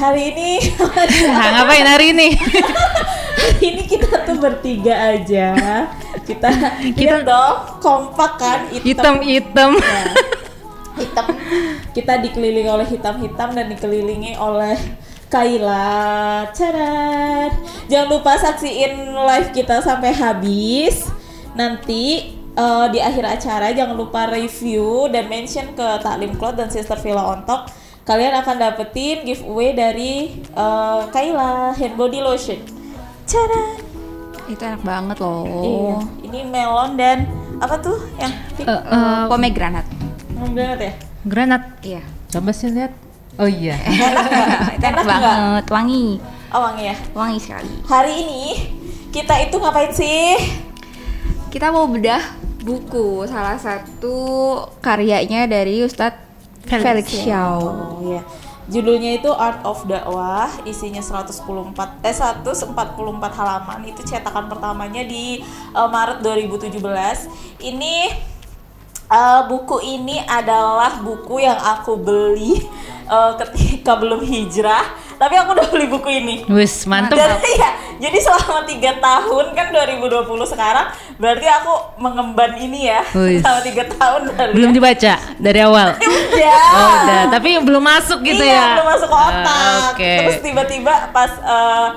Hari ini Nah, ngapain hari ini? hari ini kita tuh bertiga aja. Kita kita dong kompak kan Hitam-hitam. Ya. hitam kita dikelilingi oleh hitam-hitam dan dikelilingi oleh Kaila Cadat jangan lupa saksiin live kita sampai habis nanti eh, di akhir acara jangan lupa review dan mention ke Taklim Cloud dan Sister Villa on top kalian akan dapetin giveaway dari eh, Kaila hand body lotion Cadat Itu enak banget loh. Iya. ini melon dan apa tuh yang pink? Eh, eh, Pomegranat. Pomegranate ya granat. Iya. Coba sih lihat. Oh iya. enak enak banget, wangi. Oh wangi ya. Wangi sekali. Hari ini kita itu ngapain sih? Kita mau bedah buku salah satu karyanya dari Ustadz Felix. Felix, Xiao. Iya. Judulnya itu Art of Dakwah, isinya 114 eh 144 halaman. Itu cetakan pertamanya di eh, Maret 2017. Ini eh, buku ini adalah buku yang aku beli eh, ketika belum hijrah. Tapi aku udah beli buku ini. Wis, mantep. Dan iya, jadi selama tiga tahun kan 2020 sekarang berarti aku mengemban ini ya Wis. selama tiga tahun dari Belum dibaca dari awal. udah. Oh, udah, tapi belum masuk gitu iya, ya. belum masuk otak. Ah, Oke. Terus tiba-tiba pas eh,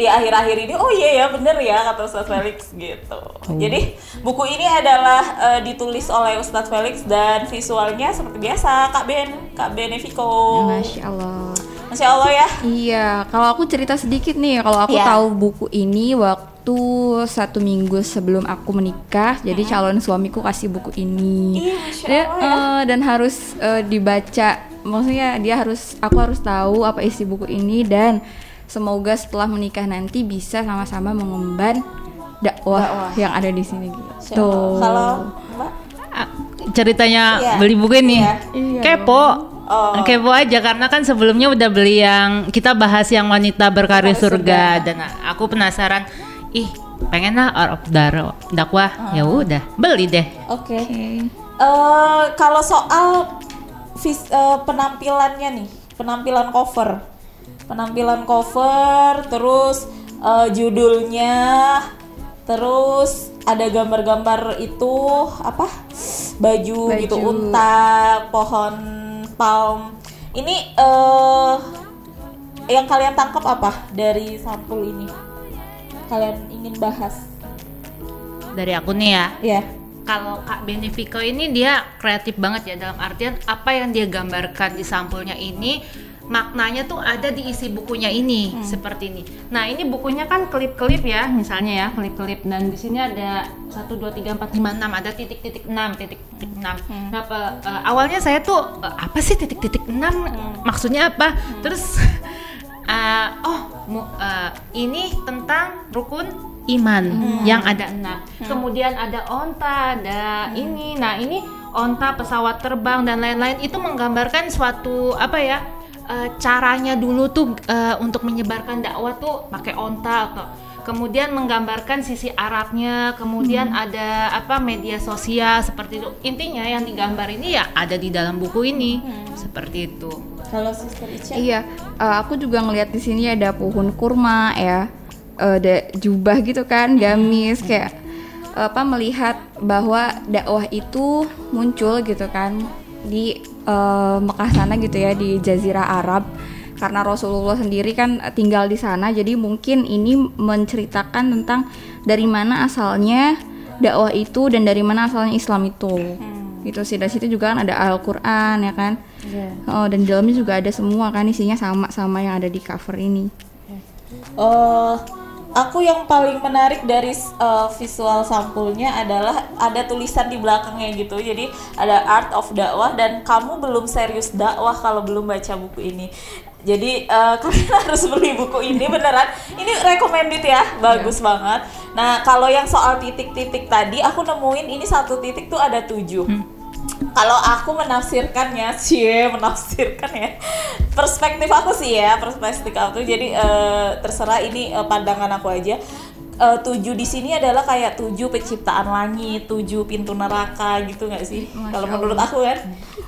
di akhir-akhir ini, oh iya ya bener ya kata Ustadz Felix gitu. Oh. Jadi buku ini adalah eh, ditulis oleh Ustadz Felix dan visualnya seperti biasa Kak Ben, Kak Benevico. Masya Allah. Masya Allah ya. Iya, kalau aku cerita sedikit nih, kalau aku Iya. tahu buku ini waktu satu minggu sebelum aku menikah, jadi calon suamiku kasih buku ini. Iya, Masya Dia, Allah ya. eh, dan harus eh, dibaca, maksudnya dia harus, aku harus tahu apa isi buku ini dan semoga setelah menikah nanti bisa sama-sama mengemban dakwah, Dakwah. yang ada di sini gitu. Kalau Mbak Ah, Ceritanya Iya. beli buku ini. Iya. Iya Kepo. Oh. Kepo aja karena kan sebelumnya udah beli yang kita bahas yang wanita berkarir surga. surga dan aku penasaran ih pengen lah Art of Daro dakwah ya udah beli deh Oke. Oke. Eh, kalau soal vis, eh, penampilannya nih, penampilan cover, penampilan cover, terus eh, judulnya, terus ada gambar-gambar itu apa? Baju, Baju. gitu, unta, pohon palm. Ini eh yang kalian tangkap apa dari sampul ini? Kalian ingin bahas? dari aku nih ya Ya. kalau Kak Benefico ini dia kreatif banget ya dalam artian apa yang dia gambarkan di sampulnya ini maknanya tuh ada di isi bukunya ini seperti ini. Nah ini bukunya kan klip-klip ya misalnya ya klip-klip. Dan di sini ada 1, 2, 3, 4, 5, 6 ada titik-titik 6 titik-titik 6 Nah pe- eh, awalnya saya tuh eh, apa sih titik-titik 6 maksudnya apa? Terus eh, oh mu- eh, ini tentang rukun iman yang ada enam. Kemudian ada onta, ada ini. Nah ini onta, pesawat terbang dan lain-lain. Itu menggambarkan suatu apa ya? Eh, caranya dulu tuh eh, untuk menyebarkan dakwah tuh pakai onta atau kemudian menggambarkan sisi Arabnya, kemudian ada apa media sosial seperti itu. Intinya yang digambar ini ya ada di dalam buku ini seperti itu. Kalau Sister Ica? Iya, eh, aku juga ngelihat di sini ada pohon kurma ya, eh, ada jubah gitu kan, gamis kayak apa melihat bahwa dakwah itu muncul gitu kan di eh, Mekah sana gitu ya di Jazirah Arab karena Rasulullah sendiri kan tinggal di sana jadi mungkin ini menceritakan tentang dari mana asalnya dakwah itu dan dari mana asalnya Islam itu Gitu sih. Dari situ juga kan ada Al-Qur'an ya kan. Iya. Oh, dan dalamnya juga ada semua kan isinya sama sama yang ada di cover ini. Eh, aku yang paling menarik dari uh, visual sampulnya adalah ada tulisan di belakangnya gitu. Jadi ada art of dakwah dan kamu belum serius dakwah kalau belum baca buku ini. Jadi eh, kalian harus beli buku ini beneran. Ini recommended ya, bagus banget. Nah kalau yang soal titik-titik tadi, aku nemuin ini satu titik tuh ada tujuh. Kalau aku menafsirkannya sih, menafsirkan ya. Perspektif aku sih ya, perspektif aku. Jadi eh, terserah ini eh, pandangan aku aja. Eh, tujuh di sini adalah kayak tujuh penciptaan langit, tujuh pintu neraka gitu nggak sih? Kalau menurut aku kan.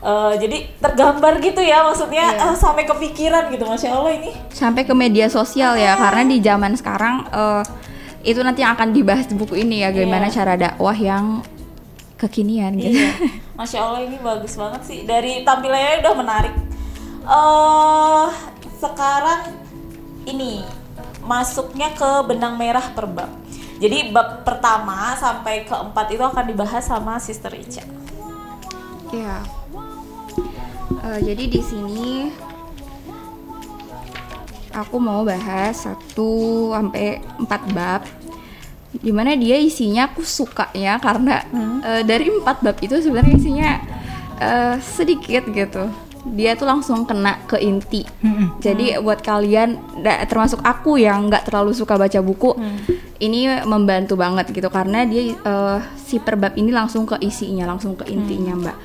Eh, jadi tergambar gitu ya, maksudnya Iya. eh, sampai kepikiran gitu, masya Allah ini. Sampai ke media sosial ya karena di zaman sekarang eh, itu nanti yang akan dibahas di buku ini ya gimana Iya. cara dakwah yang kekinian gitu. Iya, masya Allah ini bagus banget sih. Dari tampilannya udah menarik. eh sekarang ini masuknya ke benang merah per bab. Jadi bab pertama sampai keempat itu akan dibahas sama Sister Ica. Iya. Eh, jadi di sini aku mau bahas satu sampai empat bab di mana dia isinya aku suka ya karena eh, dari empat bab itu sebenarnya isinya eh, sedikit gitu. Dia tuh langsung kena ke inti. Jadi buat kalian termasuk aku yang nggak terlalu suka baca buku ini membantu banget gitu karena dia eh, si per bab ini langsung ke isinya langsung ke intinya mbak.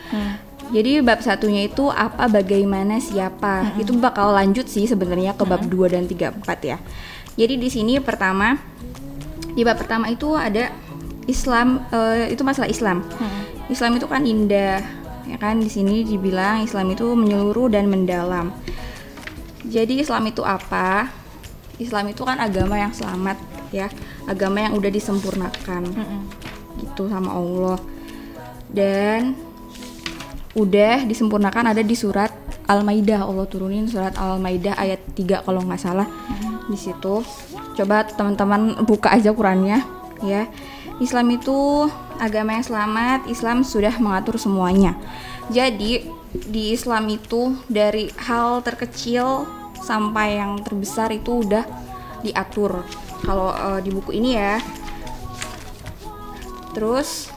Jadi bab satunya itu apa, bagaimana, siapa. Itu bakal lanjut sih sebenarnya ke bab 2 dan 3 4 ya. Jadi di sini pertama di bab pertama itu ada Islam eh, itu masalah Islam. Islam itu kan indah ya kan di sini dibilang Islam itu menyeluruh dan mendalam. Jadi Islam itu apa? Islam itu kan agama yang selamat ya, agama yang udah disempurnakan gitu sama Allah. Dan udah disempurnakan ada di surat Al-Maidah. Allah turunin surat Al-Maidah ayat 3 kalau nggak salah. Di situ. Coba teman-teman buka aja Qurannya ya. Islam itu agama yang selamat. Islam sudah mengatur semuanya. Jadi di Islam itu dari hal terkecil sampai yang terbesar itu udah diatur. Kalau eh, di buku ini ya. Terus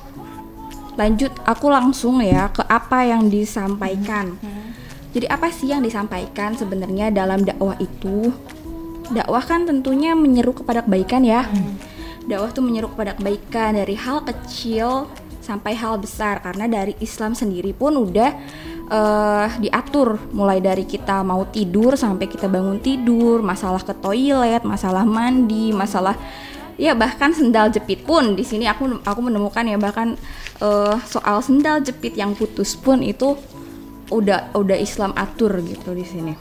lanjut. Aku langsung ya ke apa yang disampaikan. Jadi apa sih yang disampaikan sebenarnya dalam dakwah itu? Dakwah kan tentunya menyeru kepada kebaikan ya. Dakwah tuh menyeru kepada kebaikan dari hal kecil sampai hal besar karena dari Islam sendiri pun udah eh, diatur mulai dari kita mau tidur sampai kita bangun tidur, masalah ke toilet, masalah mandi, masalah ya bahkan sendal jepit pun di sini aku aku menemukan ya bahkan eh, soal sendal jepit yang putus pun itu udah udah Islam atur gitu di sini.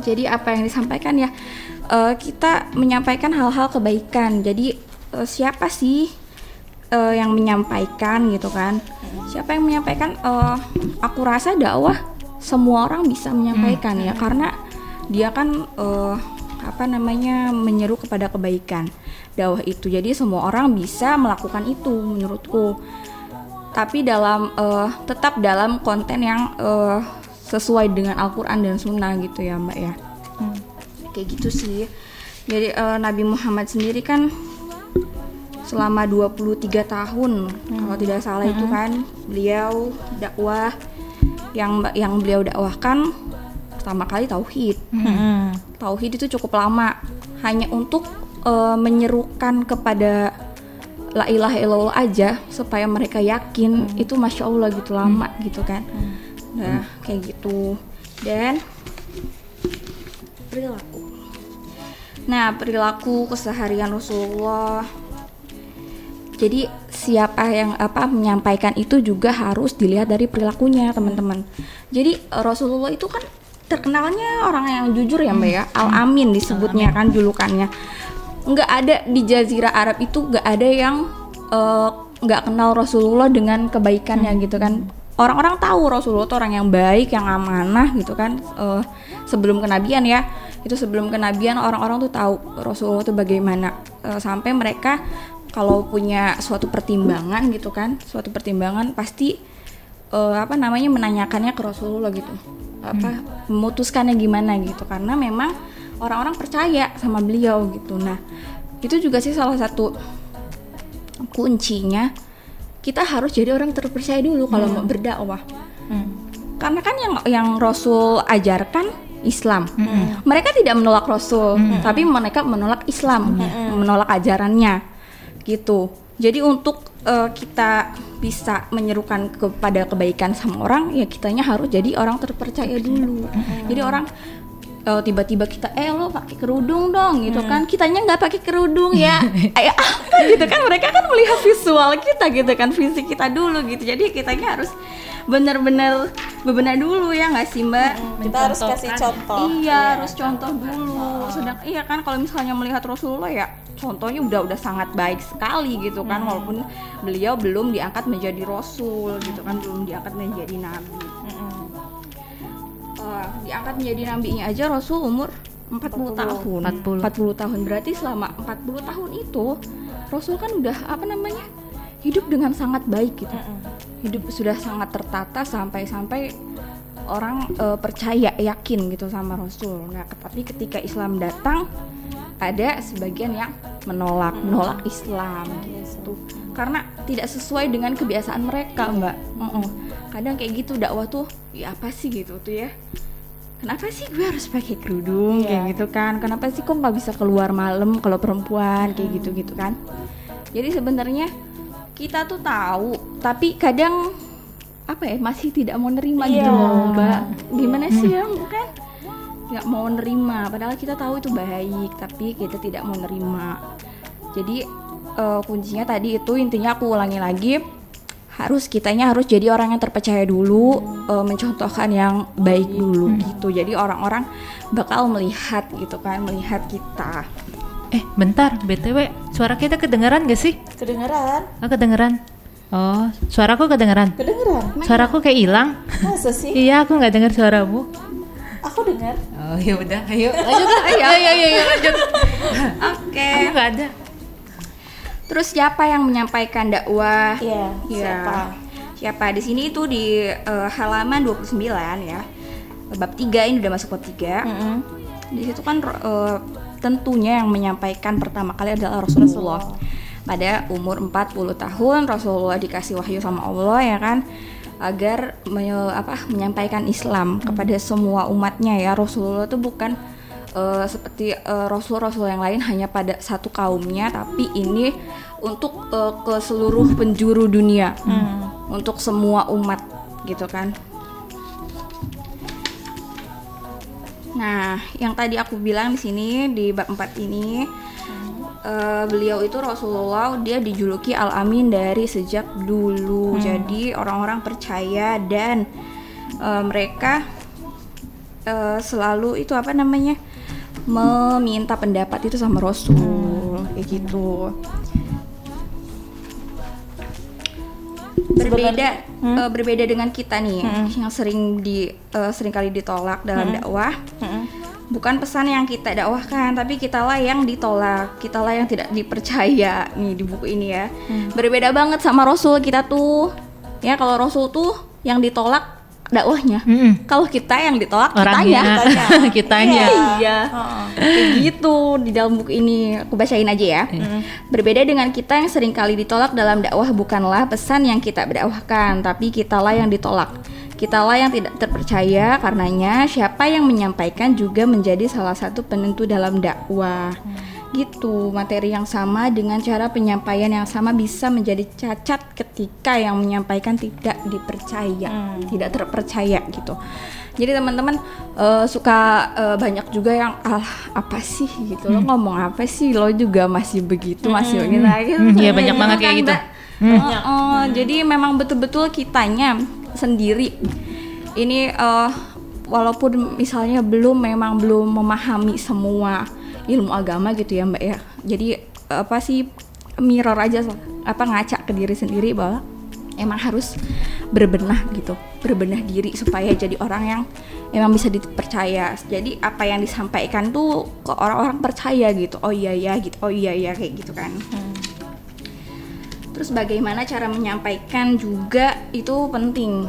Jadi apa yang disampaikan ya eh, kita menyampaikan hal-hal kebaikan. Jadi eh, siapa sih eh, yang menyampaikan gitu kan? Siapa yang menyampaikan? Aku rasa dakwah semua orang bisa menyampaikan ya karena dia kan apa namanya menyeru kepada kebaikan dakwah itu jadi semua orang bisa melakukan itu menurutku tapi dalam eh, tetap dalam konten yang eh, sesuai dengan Al-Quran dan Sunnah gitu ya mbak ya. Kayak gitu sih. Jadi eh, Nabi Muhammad sendiri kan selama 23 tahun kalau tidak salah itu kan beliau dakwah yang yang beliau dakwahkan pertama kali tauhid. Tauhid itu cukup lama. Hanya untuk eh, menyerukan kepada la ilaha illallah aja supaya mereka yakin itu masya allah gitu lama gitu kan. Nah kayak gitu. Dan perilaku. Nah perilaku keseharian Rasulullah. Jadi siapa yang apa menyampaikan itu juga harus dilihat dari perilakunya teman-teman. Jadi Rasulullah itu kan terkenalnya orang yang jujur ya mbak ya, Al Amin disebutnya kan julukannya. Nggak ada di Jazirah Arab itu nggak ada yang eh, nggak kenal Rasulullah dengan kebaikannya gitu kan. Orang-orang tahu Rasulullah itu orang yang baik, yang amanah gitu kan. Eh, sebelum kenabian ya, itu sebelum kenabian orang-orang tuh tahu Rasulullah itu bagaimana. Eh, sampai mereka kalau punya suatu pertimbangan gitu kan suatu pertimbangan pasti eh, apa namanya menanyakannya ke Rasulullah gitu apa memutuskannya gimana gitu karena memang orang-orang percaya sama beliau gitu. Nah itu juga sih salah satu kuncinya. Kita harus jadi orang terpercaya dulu kalau mau berdakwah. Karena kan yang yang Rasul ajarkan Islam. Mereka tidak menolak Rasul, tapi mereka menolak Islam, menolak ajarannya, gitu. Jadi untuk eh, kita bisa menyerukan kepada kebaikan sama orang, ya kitanya harus jadi orang terpercaya dulu. Jadi orang eh, tiba-tiba kita eh lo pakai kerudung dong gitu kan. Kitanya nggak pakai kerudung ya. Eh apa? gitu kan. Mereka kan melihat visual kita gitu kan fisik kita dulu gitu. Jadi kitanya harus bener-bener bebenah dulu ya nggak sih mbak? Kita harus kasih contoh. Iya harus contoh dulu. Sedang iya kan kalau misalnya melihat Rasulullah ya contohnya udah udah sangat baik sekali gitu kan. Walaupun beliau belum diangkat menjadi rasul gitu kan belum diangkat menjadi nabi Eh, diangkat menjadi nabinya aja Rasul umur 40, tahun. 40. 40 tahun. Berarti selama 40 tahun itu Rasul kan udah apa namanya hidup dengan sangat baik gitu. Hidup sudah sangat tertata sampai-sampai orang eh, percaya yakin gitu sama Rasul. Nah tapi ketika Islam datang ada sebagian yang menolak menolak Islam gitu karena tidak sesuai dengan kebiasaan mereka mbak. Mm-mm. kadang kayak gitu dakwah tuh ya apa sih? gitu tuh ya. Kenapa sih gue harus pakai kerudung? Kayak gitu kan. Kenapa sih kok nggak bisa keluar malam kalau perempuan? Kayak gitu gitu kan. Jadi sebenarnya kita tuh tahu tapi kadang apa ya masih tidak mau nerima gitu Iya. loh mbak. Gimana sih ya kan nggak mau nerima. Padahal kita tahu itu baik tapi kita tidak mau nerima. Jadi eh, kuncinya tadi itu intinya aku ulangi lagi harus kitanya harus jadi orang yang terpercaya dulu eh, mencontohkan yang baik dulu gitu jadi orang-orang bakal melihat gitu kan melihat kita Eh, bentar, BTW, suara kita kedengeran gak sih? kedengeran Oh, kedengeran. Oh, suaraku kedengeran. kedengeran Suaraku kayak hilang. masa sih Iya, aku nggak dengar suaramu. aku dengar Oh, ya udah, ayo. Lanjut. Ayo, ayo, ayo, ayo, lanjut. oke Aku nggak ada. Terus siapa yang menyampaikan dakwah Iya, Ya. siapa? Siapa? Di sini itu di eh, halaman 29 ya. Bab 3 ini udah masuk bab 3. Mm-mm. Di situ kan eh, tentunya yang menyampaikan pertama kali adalah Rasulullah. Pada umur 40 tahun Rasulullah dikasih wahyu sama Allah ya kan agar me- apa menyampaikan Islam kepada semua umatnya ya. Rasulullah itu bukan eh, seperti eh, rasul-rasul yang lain hanya pada satu kaumnya tapi ini untuk eh, ke seluruh penjuru dunia. Untuk semua umat gitu kan. Nah, yang tadi aku bilang di sini di bab 4 ini eh, beliau itu Rasulullah dia dijuluki Al-Amin dari sejak dulu. Jadi orang-orang percaya dan eh, mereka eh, selalu itu apa namanya? Meminta pendapat itu sama Rasul. Kayak gitu. berbeda eh, berbeda dengan kita nih yang sering di eh, sering kali ditolak dalam dakwah. Bukan pesan yang kita dakwahkan tapi kitalah yang ditolak kitalah yang tidak dipercaya nih di buku ini ya. Berbeda banget sama Rasul kita tuh. Ya kalau Rasul tuh yang ditolak dakwahnya. Mm-mm. kalau kita yang ditolak Orangnya, kitanya kitanya. iya. Kayak gitu di dalam buku ini. Aku bacain aja ya. Berbeda dengan kita yang sering kali ditolak dalam dakwah bukanlah pesan yang kita berdakwahkan tapi kitalah yang ditolak. Kitalah yang tidak terpercaya karenanya siapa yang menyampaikan juga menjadi salah satu penentu dalam dakwah gitu materi yang sama dengan cara penyampaian yang sama bisa menjadi cacat ketika yang menyampaikan tidak dipercaya tidak terpercaya gitu. Jadi teman-teman eh, suka eh, banyak juga yang ah apa sih? gitu. Lo ngomong apa sih? Lo juga masih begitu masih begini gitu. Hmm, iya, banyak banget kayak gitu. Mbak? Oh, oh, jadi memang betul-betul kitanya sendiri. Ini eh, walaupun misalnya belum memang belum memahami semua ilmu agama gitu ya mbak ya. Jadi apa sih mirror aja apa ngaca ke diri sendiri bahwa emang harus berbenah gitu berbenah diri supaya jadi orang yang emang bisa dipercaya. Jadi apa yang disampaikan tuh ke orang-orang percaya gitu. Oh iya ya gitu. Oh iya ya kayak gitu kan. Terus bagaimana cara menyampaikan juga itu penting.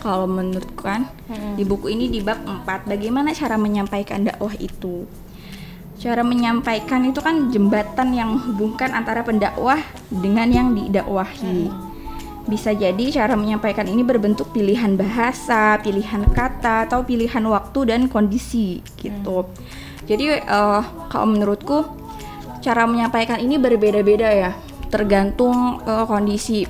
Kalau menurutku kan di buku ini di bab 4 bagaimana cara menyampaikan dakwah itu. Cara menyampaikan itu kan jembatan yang menghubungkan antara pendakwah dengan yang didakwahi. Bisa jadi cara menyampaikan ini berbentuk pilihan bahasa, pilihan kata, atau pilihan waktu dan kondisi gitu. Jadi eh, kalau menurutku cara menyampaikan ini berbeda-beda ya, tergantung eh, kondisi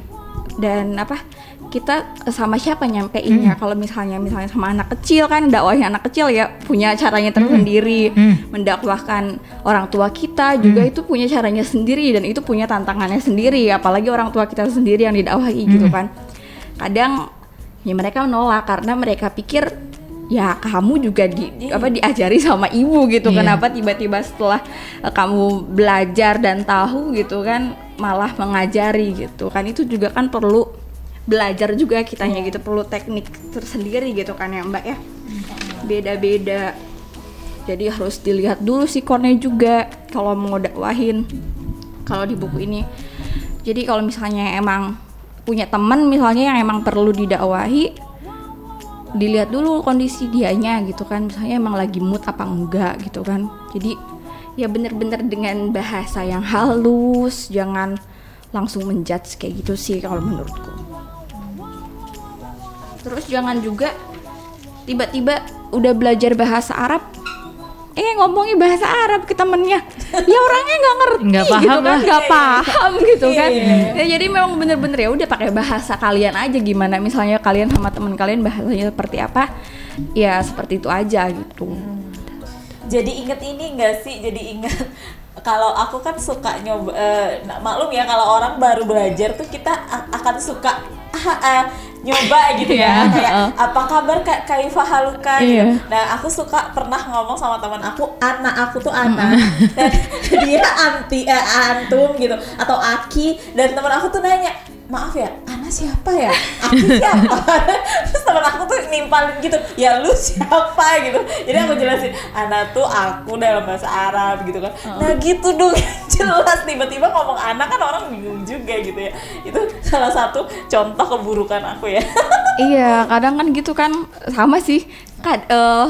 dan apa kita sama siapa nyampeinnya. Kalau misalnya misalnya sama anak kecil kan dakwahnya anak kecil ya punya caranya tersendiri. Mendakwahkan orang tua kita juga itu punya caranya sendiri dan itu punya tantangannya sendiri. Apalagi orang tua kita sendiri yang didakwahi gitu kan. Kadang ya mereka menolak karena mereka pikir ya kamu juga di apa diajari sama ibu gitu Iya. kenapa tiba-tiba setelah eh, kamu belajar dan tahu gitu kan malah mengajari gitu kan itu juga kan perlu belajar juga kitanya gitu perlu teknik tersendiri gitu kan ya mbak ya. Beda-beda. Jadi harus dilihat dulu sikonnya juga kalau mau dakwahin kalau di buku ini. Jadi kalau misalnya emang punya teman misalnya yang emang perlu didakwahi dilihat dulu kondisi dianya gitu kan. Misalnya emang lagi mood apa enggak gitu kan. Jadi ya bener-bener dengan bahasa yang halus jangan langsung menjudge kayak gitu sih kalau menurutku terus jangan juga tiba-tiba udah belajar bahasa Arab eh ngomongin bahasa Arab ke temennya. Ya orangnya nggak ngerti Nggak gitu paham kan lah. nggak paham gitu kan. Iya. ya jadi memang bener-bener ya udah pakai bahasa kalian aja gimana. Misalnya kalian sama teman kalian bahasanya seperti apa ya seperti itu aja gitu. Jadi inget ini enggak sih? Jadi inget kalau aku kan suka nyoba eh, nah, maklum ya kalau orang baru belajar tuh kita akan suka ah, nyoba gitu ya Iya, kayak heeh. apa kabar kak kaifa haluka Iya. gitu. nah aku suka pernah ngomong sama teman aku anak aku tuh anak dan dia anti eh, antum gitu atau aki dan teman aku tuh nanya maaf ya siapa ya? Aku siapa? Terus teman aku tuh nimpalin gitu ya lu siapa? gitu. Jadi aku jelasin anak tuh aku dalam bahasa Arab gitu kan. Nah gitu dong. Jelas tiba-tiba ngomong anak kan orang bingung juga gitu ya. Itu salah satu contoh keburukan aku ya. Iya kadang kan gitu kan sama sih. Kad, eh,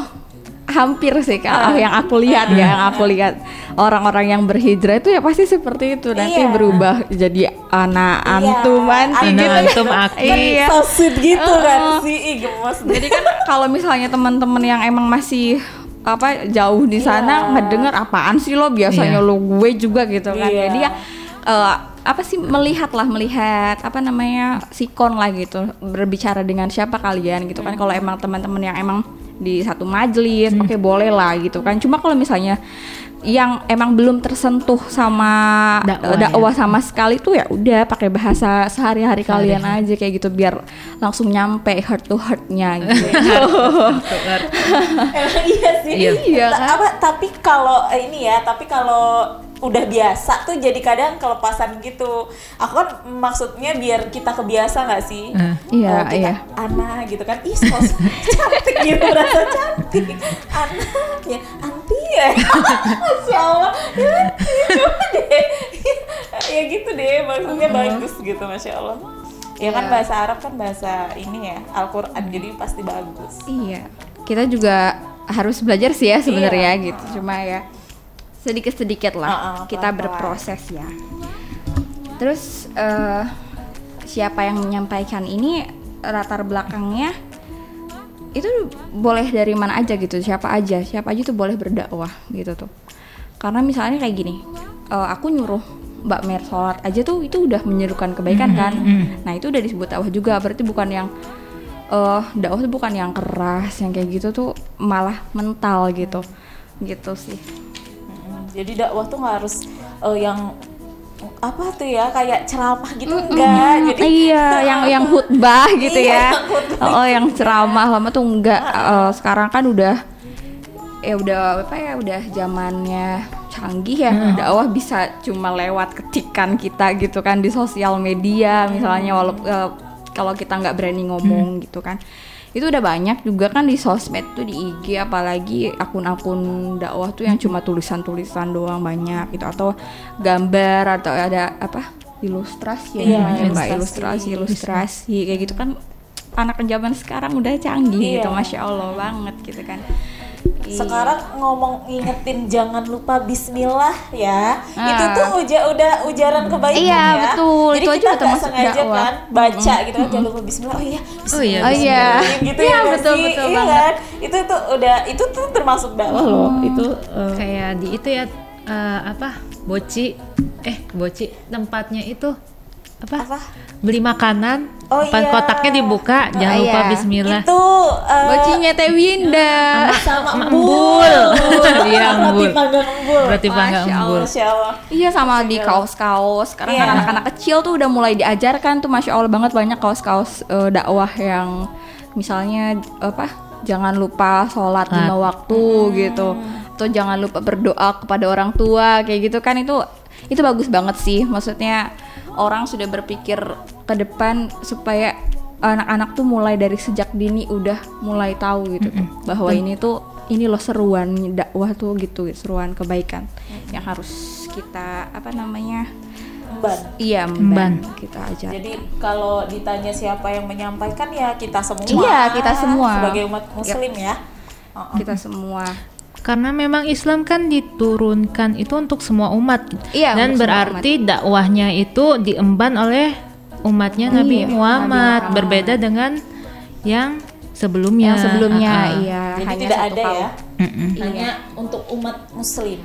hampir sih Kak, yang aku lihat ya yang aku lihat. Orang-orang yang berhijrah itu ya pasti seperti itu. Nanti Iya. berubah jadi anak Iya, antum anti anak gitu. antum, aki. iya. So sweet gitu Heeh. kan Ih, gemes. Jadi kan kalau misalnya teman-teman yang emang masih apa jauh di sana Iya. ngedenger apaan sih lo? Biasanya Iya. lo gue juga gitu kan. Iya. jadi ya eh, apa sih melihat lah melihat apa namanya sikon lah gitu. Berbicara dengan siapa kalian gitu kan. Kalau emang teman-teman yang emang di satu majelis oke boleh lah gitu kan cuma kalau misalnya yang emang belum tersentuh sama Dakwah, eh, ya. dakwah sama sekali tuh ya udah pakai bahasa sehari-hari kalian aja kayak gitu biar langsung nyampe heart to heartnya gitu Emang iya sih. Iya. Iya, Ta- kan? Apa tapi kalau eh, ini ya, tapi kalau udah biasa tuh jadi kadang kelepasan gitu. Aku kan maksudnya biar kita kebiasa nggak sih? Eh. Iya, Eh, kita iya. Ana gitu kan. Ih, so cantik gitu rasa cantik. Ana ya, anti ya. Masya Allah. Ya, gitu deh. ya gitu deh, maksudnya bagus gitu, Masya Allah. Ya kan Iya. bahasa Arab kan bahasa ini ya, Al-Quran jadi pasti bagus. iya kita juga harus belajar sih ya sebenarnya Iya. gitu cuma ya sedikit-sedikit lah. Uh-uh, kita pelan-pelan. berproses ya. Terus eh, siapa yang menyampaikan ini latar belakangnya itu boleh dari mana aja gitu. Siapa aja siapa aja tuh boleh berdakwah gitu tuh. Karena misalnya kayak gini eh, aku nyuruh Mbak Mer sholat aja tuh itu udah menyerukan kebaikan kan? nah itu udah disebut dakwah juga. Berarti bukan yang eh dakwah tuh bukan yang keras yang kayak gitu tuh malah mental gitu. Gitu sih Jadi dakwah tuh nggak harus eh, yang apa tuh ya kayak ceramah gitu enggak. Jadi iya yang yang khutbah gitu Iya, ya. yang khutbah. Oh yang ceramah lama tuh enggak. Eh, sekarang kan udah ya udah apa ya udah zamannya canggih ya. Dakwah bisa cuma lewat ketikan kita gitu kan di sosial media misalnya walaupun eh, kalau kita nggak berani ngomong gitu kan itu udah banyak juga kan di sosmed tuh di IG apalagi akun-akun dakwah tuh yang cuma tulisan-tulisan doang banyak gitu atau gambar atau ada apa ilustrasi ya Iya, namanya, mbak ilustrasi. ilustrasi kayak gitu kan anak zaman sekarang udah canggih Iya. gitu masya allah banget gitu kan. Sekarang ngomong ingetin jangan lupa Bismillah ya. Ah. Itu tuh uja, udah ujaran kebaikan Iya, ya. betul. Jadi Itu aja kita nggak sengaja dakwah. kan baca gitu kan jangan lupa Bismillah. Oh iya, Oh iya, Oh iya. Bismillah, gitu Iya, ya nggak betul, sih? betul iya banget. kan? Itu tuh udah itu tuh termasuk dakwah loh. Itu eh, kayak di itu ya eh, apa boci eh boci tempatnya itu apa, apa? beli makanan Oh iya. kotaknya dibuka jangan iya. lupa Bismillah Itu eh, bocinya Teh Winda sama Embul. Iya, embul. panggang embul. berarti bangga embul. Iya sama di kaos-kaos. Sekarang Iya. kan anak-anak kecil tuh udah mulai diajarkan tuh masya Allah banget banyak kaos-kaos eh, dakwah yang misalnya apa jangan lupa sholat lima waktu gitu atau jangan lupa berdoa kepada orang tua kayak gitu kan itu itu bagus banget sih maksudnya orang sudah berpikir ke depan supaya anak-anak tuh mulai dari sejak dini udah mulai tahu gitu. Tuh bahwa ini tuh ini loh seruan dakwah tuh gitu seruan kebaikan yang harus kita apa namanya Emban. iya memban kita ajar. Jadi kalau ditanya siapa yang menyampaikan ya kita semua. Iya, kita semua. Sebagai umat muslim ya. Oh, kita semua karena memang Islam kan diturunkan itu untuk semua umat Iya, dan berarti dakwahnya itu diemban oleh umatnya Nabi Iya, Muhammad Nabi Muhammad. berbeda dengan yang sebelumnya yang sebelumnya Ah, ah. iya Jadi hanya tidak ada kaum. ya. Mm-mm. Hanya untuk umat muslim.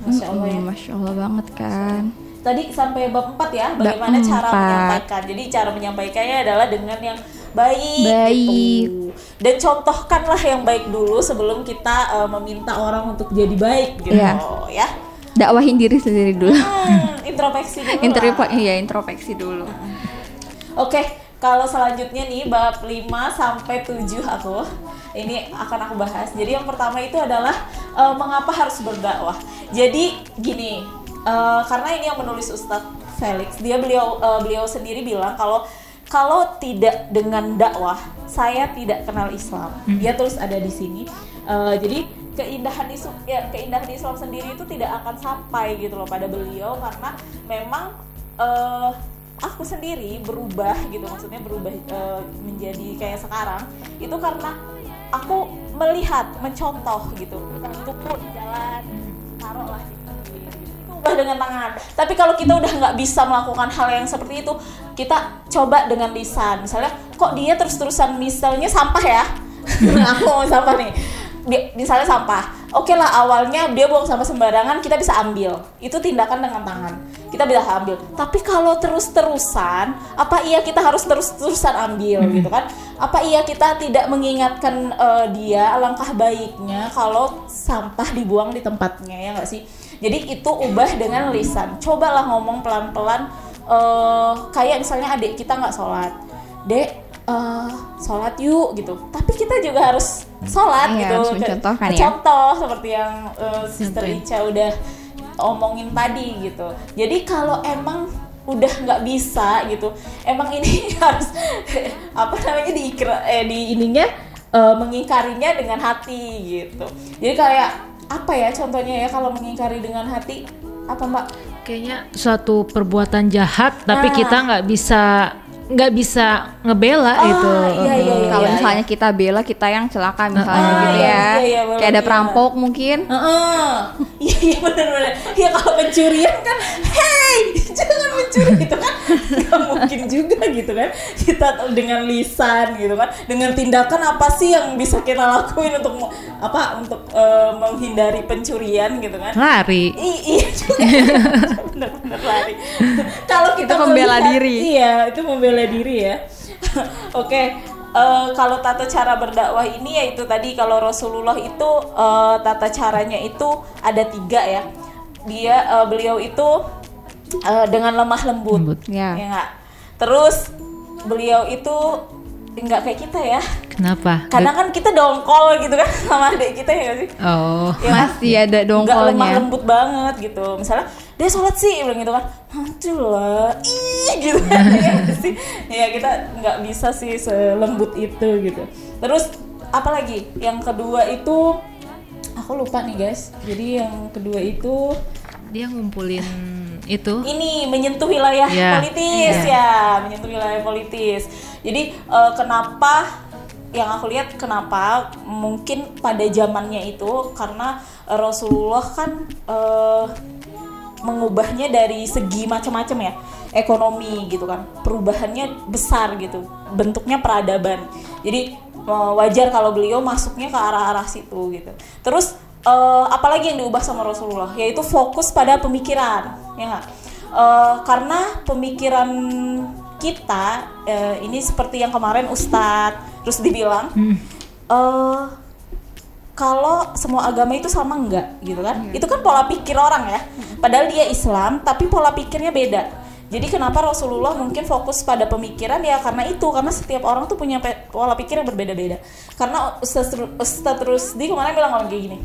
Masya Allah ya. Mm, masya Allah banget kan Tadi sampai bab 4 ya, bagaimana Bab cara empat. menyampaikan. Jadi cara menyampaikannya adalah dengan yang baik. Baik. gitu. Dan contohkanlah yang baik dulu sebelum kita eh, meminta orang untuk jadi baik gitu Iya. ya. dakwahin diri sendiri dulu Hmm, introspeksi dulu. lah. Introspek iya introspeksi dulu Oke, kalau selanjutnya nih bab 5 sampai 7 aku ini akan aku bahas. Jadi yang pertama itu adalah eh, mengapa harus berdakwah. Jadi gini, eh, karena ini yang menulis Ustadz Felix, dia beliau eh, beliau sendiri bilang kalau kalau tidak dengan dakwah, saya tidak kenal Islam. Dia tulis ada di sini. Eh, jadi keindahan Islam, ya, keindahan Islam sendiri itu tidak akan sampai gitu loh pada beliau karena memang eh, aku sendiri berubah gitu. Maksudnya berubah eh, menjadi kayak sekarang. Itu karena aku melihat mencontoh gitu. Tukun jalan taruhlah dengan tangan. Tapi kalau kita udah nggak bisa melakukan hal yang seperti itu kita coba dengan lisan. Misalnya kok dia terus-terusan misalnya sampah ya? Aku mau sampah nih. Dia- misalnya sampah. Oke lah awalnya dia buang sampah sembarangan kita bisa ambil. Itu tindakan dengan tangan. Kita bisa ambil. Tapi kalau terus-terusan apa iya kita harus terus-terusan ambil gitu kan? Apa iya kita tidak mengingatkan eh, dia alangkah baiknya kalau sampah dibuang di tempatnya ya nggak sih jadi itu ubah dengan lisan. Cobalah ngomong pelan-pelan eh, kayak misalnya adik kita nggak sholat. Dek eh, sholat yuk gitu. Tapi kita juga harus sholat Iya, gitu. harus mencontohkan ya. contoh seperti yang eh, Sister Contohin. Ica udah omongin tadi gitu. Jadi kalau emang udah nggak bisa gitu emang ini harus apa namanya diikra eh di ininya eh, mengingkarinya dengan hati gitu. Jadi kayak apa ya contohnya ya kalau mengingkari dengan hati apa mbak kayaknya suatu perbuatan jahat tapi Nah. kita nggak bisa nggak bisa ngebela Ah, itu iya, iya, iya. kalau misalnya kita bela kita yang celaka misalnya Ah, gitu iya, ya iya, iya, boleh, kayak ada iya. perampok mungkin Heeh. Iya iya benar-benar. Ya kalau pencurian kan, hey jangan mencuri gitu kan, nggak mungkin juga gitu kan. Kita dengan lisan gitu kan, dengan tindakan apa sih yang bisa kita lakuin untuk apa untuk eh, menghindari pencurian gitu kan? lari I- iya juga benar-benar lari. Kalau kita Itu membela melihat- diri. Iya, itu membela diri ya. Oke, eh, kalau tata cara berdakwah ini yaitu tadi kalau Rasulullah itu eh, tata caranya itu ada tiga ya. Dia eh, beliau itu eh, dengan lemah lembut, Lembut. Ya. nggak? Terus beliau itu nggak kayak kita ya. kenapa Kadang kan kita dongkol gitu kan sama adik kita ya sih? oh Ya masih ada nggak lemah dongkolnya lembut banget gitu misalnya dia sholat sih bilang gitu kan. Nanti lah ih gitu. Kan ya nggak sih? Ya kita nggak bisa sih selembut itu gitu. Terus apalagi? Yang kedua itu aku lupa nih guys. Jadi yang kedua itu dia ngumpulin itu. ini menyentuh wilayah Ya, politis. Ya. ya menyentuh wilayah politis. Jadi eh, kenapa yang aku lihat kenapa mungkin pada zamannya itu karena Rasulullah kan eh, mengubahnya dari segi macam-macam ya. Ekonomi gitu kan. Perubahannya besar gitu. Bentuknya peradaban. Jadi eh, wajar kalau beliau masuknya ke arah-arah situ gitu. Terus eh, apalagi yang diubah sama Rasulullah? Yaitu fokus pada pemikiran ya? Eh, karena pemikiran kita eh, ini seperti yang kemarin Ustadz terus dibilang eh kalau semua agama itu sama enggak gitu kan? Itu kan pola pikir orang ya. Padahal dia Islam tapi pola pikirnya beda. Jadi kenapa Rasulullah mungkin fokus pada pemikiran? Ya karena itu. Karena setiap orang tuh punya pe- pola pikir yang berbeda-beda. Karena Ustaz, Ru- Ustaz Rusdi kemarin bilang orang kayak gini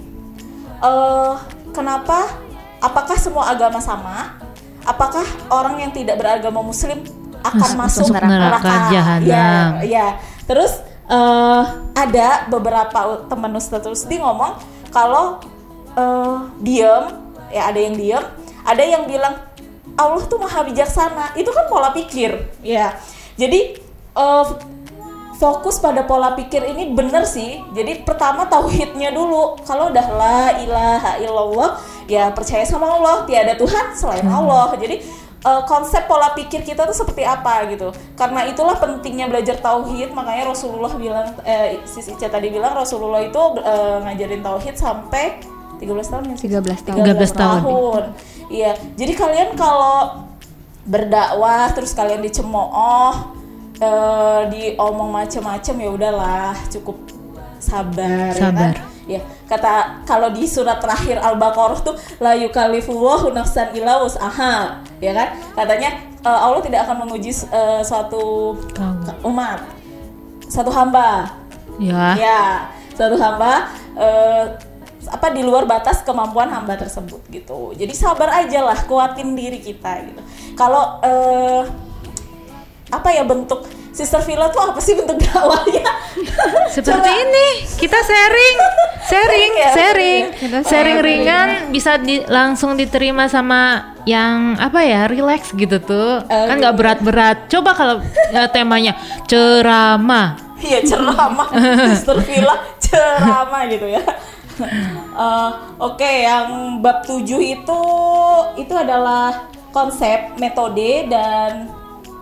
eh kenapa apakah semua agama sama? Apakah orang yang tidak beragama muslim akan Masuk- masuk, neraka? jahanam. ya, ya. Terus eh, ada beberapa u- teman Ustaz Rusdi ngomong kalau eh, diem ya ada yang diem ada yang bilang Allah tuh maha bijaksana. Itu kan pola pikir ya. Jadi eh, fokus pada pola pikir ini bener sih. Jadi pertama tauhidnya dulu. Kalau udah la ilaha illallah ya percaya sama Allah tiada Tuhan selain Allah. Jadi eh, konsep pola pikir kita tuh seperti apa gitu karena itulah pentingnya belajar tauhid makanya Rasulullah bilang eh, Sis Ica tadi bilang Rasulullah itu eh, ngajarin tauhid sampai 13 tahun ya Sis? 13 tahun. 13 tahun. Iya, jadi kalian kalau berdakwah terus kalian dicemooh, eh, diomong macem-macem ya udahlah, cukup sabar. ya Sabar. kan? Ya, kata kalau di surat terakhir Al-Baqarah tuh la yukallifullahu nafsan illa wus'aha, ya kan? Katanya eh, Allah tidak akan menguji eh, suatu umat, satu hamba. Ya. Ya satu hamba eh, apa di luar batas kemampuan hamba tersebut gitu. Jadi sabar aja lah kuatin diri kita gitu. Kalau eh, apa ya bentuk sister villa tuh apa sih bentuk dakwahnya? Seperti Coba. ini kita sharing. Sharing ya? sharing. Kita sharing sharing. ringan bisa di- langsung diterima sama yang apa ya relax gitu tuh. Kan nggak berat-berat. Coba kalau ya, temanya ceramah. Iya ceramah. Sister villa ceramah gitu ya. Eh, Oke yang bab 7 itu itu adalah konsep metode dan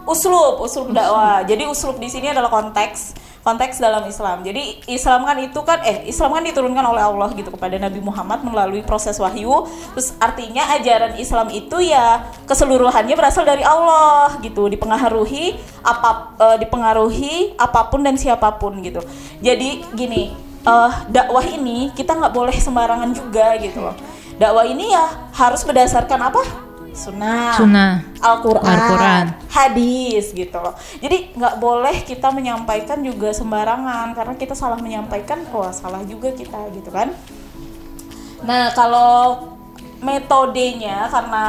uslub uslub dakwah. Jadi uslub di sini adalah konteks konteks dalam Islam. Jadi Islam kan itu kan eh Islam kan diturunkan oleh Allah gitu kepada Nabi Muhammad melalui proses wahyu. Terus artinya ajaran Islam itu ya keseluruhannya berasal dari Allah gitu. Dipengaruhi apa eh, dipengaruhi apa pun dan siapa pun gitu. Jadi gini eh, dakwah ini kita nggak boleh sembarangan juga gitu loh. Dakwah ini ya harus berdasarkan apa sunnah Sunnah. Al-Quran, Al-Quran. hadis gitu loh. Jadi nggak boleh kita menyampaikan juga sembarangan karena kita salah menyampaikan, wah salah juga kita gitu kan. Nah kalau metodenya karena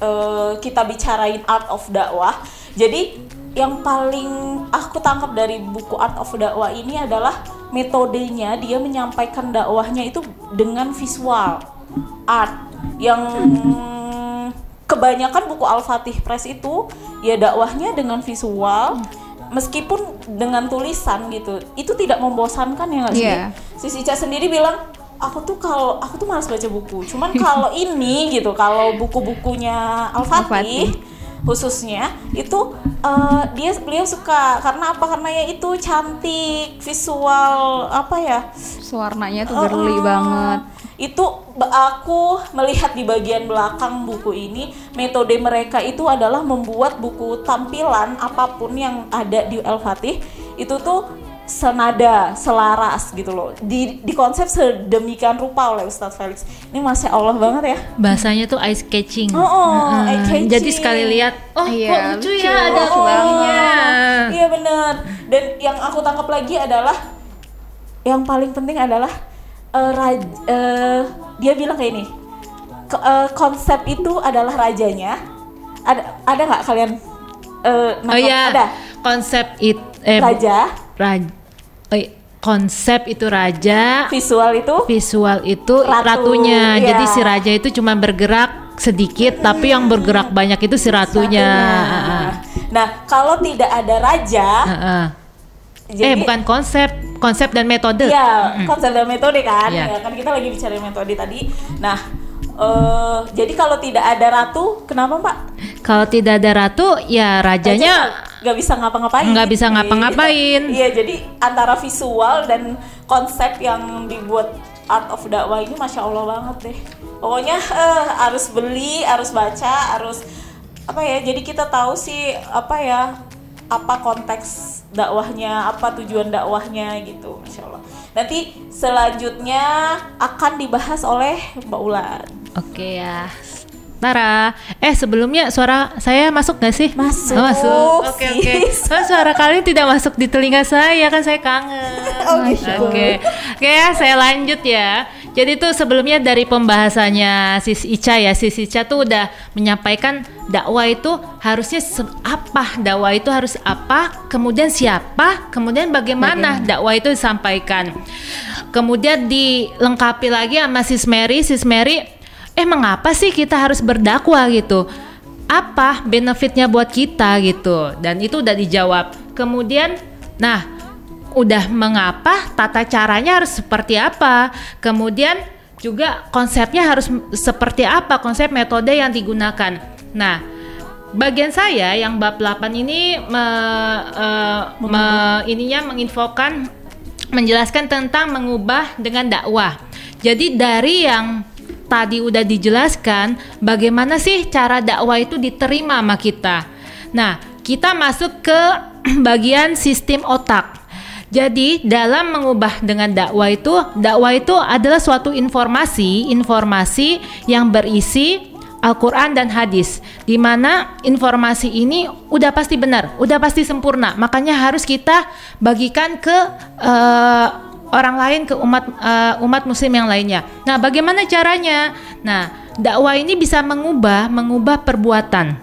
eh, kita bicarain art of dakwah, jadi yang paling aku tangkap dari buku art of dakwah ini adalah metodenya dia menyampaikan dakwahnya itu dengan visual art yang kebanyakan buku Al-Fatih Press itu ya dakwahnya dengan visual meskipun dengan tulisan gitu. Itu tidak membosankan ya nggak sih? Iya. si Sica sendiri bilang aku tuh kalau aku tuh malas baca buku. Cuman kalau ini gitu kalau buku-bukunya Al-Fatih khususnya itu eh, dia beliau suka. Karena apa? Karena ya itu cantik visual apa ya? Suarnanya tuh girly Oh, banget. Itu aku melihat di bagian belakang buku ini metode mereka itu adalah membuat buku tampilan apa pun yang ada di Al-Fatih itu tuh senada, selaras gitu loh. Di di konsep sedemikian rupa oleh Ustadz Felix. Ini masya Allah banget ya. bahasanya tuh ice catching Oh, oh, Heeh. eye-catching. jadi sekali lihat oh Iya, kok lucu, lucu. ya ada Oh, Iya benar. Dan yang aku tangkap lagi adalah yang paling penting adalah eh, raj- eh, dia bilang kayak ini. Eh, konsep itu adalah rajanya. Ada ada nggak kalian? eh, oh nangkep? ya Ada. konsep it eh, Raja, raj- eh, konsep itu raja visual itu visual itu Ratu, ratunya iya. jadi si raja itu cuma bergerak sedikit tapi yang bergerak banyak itu si ratunya. Nah, nah, kalau tidak ada raja, Heeh. Jadi eh bukan konsep, konsep dan metode. Iya, konsep dan metode kan. Iya. Ya, kan kita lagi bicara metode tadi. Nah, eh jadi kalau tidak ada ratu, kenapa, Pak? Kalau tidak ada ratu, ya rajanya nggak bisa ngapa-ngapain. nggak bisa Iya. ngapa-ngapain. Iya, jadi antara visual dan konsep yang dibuat art of dakwah ini masya Allah banget deh. Pokoknya eh, harus beli, harus baca, harus apa ya? Jadi kita tahu sih apa ya apa konteks dakwahnya, apa tujuan dakwahnya gitu, masya Allah. Nanti selanjutnya akan dibahas oleh Mbak Ulan. Oke ya. Tara, eh sebelumnya suara saya masuk gak sih? Masuk, Oh, masuk. Oke oke. sis. Oh, suara kalian tidak masuk di telinga saya kan saya kangen. Oh, gitu. Oke, oke ya saya lanjut ya. Jadi tuh sebelumnya dari pembahasannya Sis Ica ya, Sis Ica tuh udah menyampaikan dakwah itu harusnya apa, dakwah itu harus apa, kemudian siapa, kemudian bagaimana dakwah itu disampaikan. Kemudian dilengkapi lagi sama Sis Mary, Sis Mary, eh mengapa sih kita harus berdakwah gitu? Apa benefitnya buat kita gitu? Dan itu udah dijawab. Kemudian, nah udah mengapa tata caranya harus seperti apa? Kemudian juga konsepnya harus seperti apa? Konsep metode yang digunakan. Nah bagian saya yang bab 8 ini me- eh, me- ininya menginfokan menjelaskan tentang mengubah dengan dakwah. Jadi dari yang tadi udah dijelaskan bagaimana sih cara dakwah itu diterima sama kita? Nah kita masuk ke bagian sistem otak jadi dalam mengubah dengan dakwah itu, dakwah itu adalah suatu informasi, informasi yang berisi Al-Quran dan hadis, di mana informasi ini udah pasti benar, udah pasti sempurna, makanya harus kita bagikan ke eh, orang lain, ke umat eh, umat Muslim yang lainnya. Nah, bagaimana caranya? Nah, dakwah ini bisa mengubah, mengubah perbuatan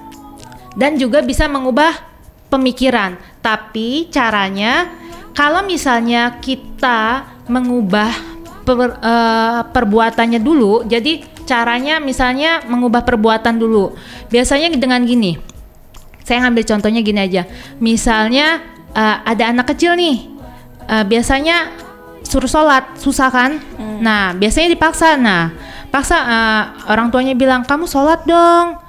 dan juga bisa mengubah pemikiran. Tapi caranya kalau misalnya kita mengubah per- eh, perbuatannya dulu, jadi caranya misalnya mengubah perbuatan dulu. Biasanya dengan gini. Saya ngambil contohnya gini aja. Misalnya eh, ada anak kecil nih. eh, biasanya suruh sholat susah kan? Nah biasanya dipaksa. Nah paksa eh, orang tuanya bilang kamu sholat dong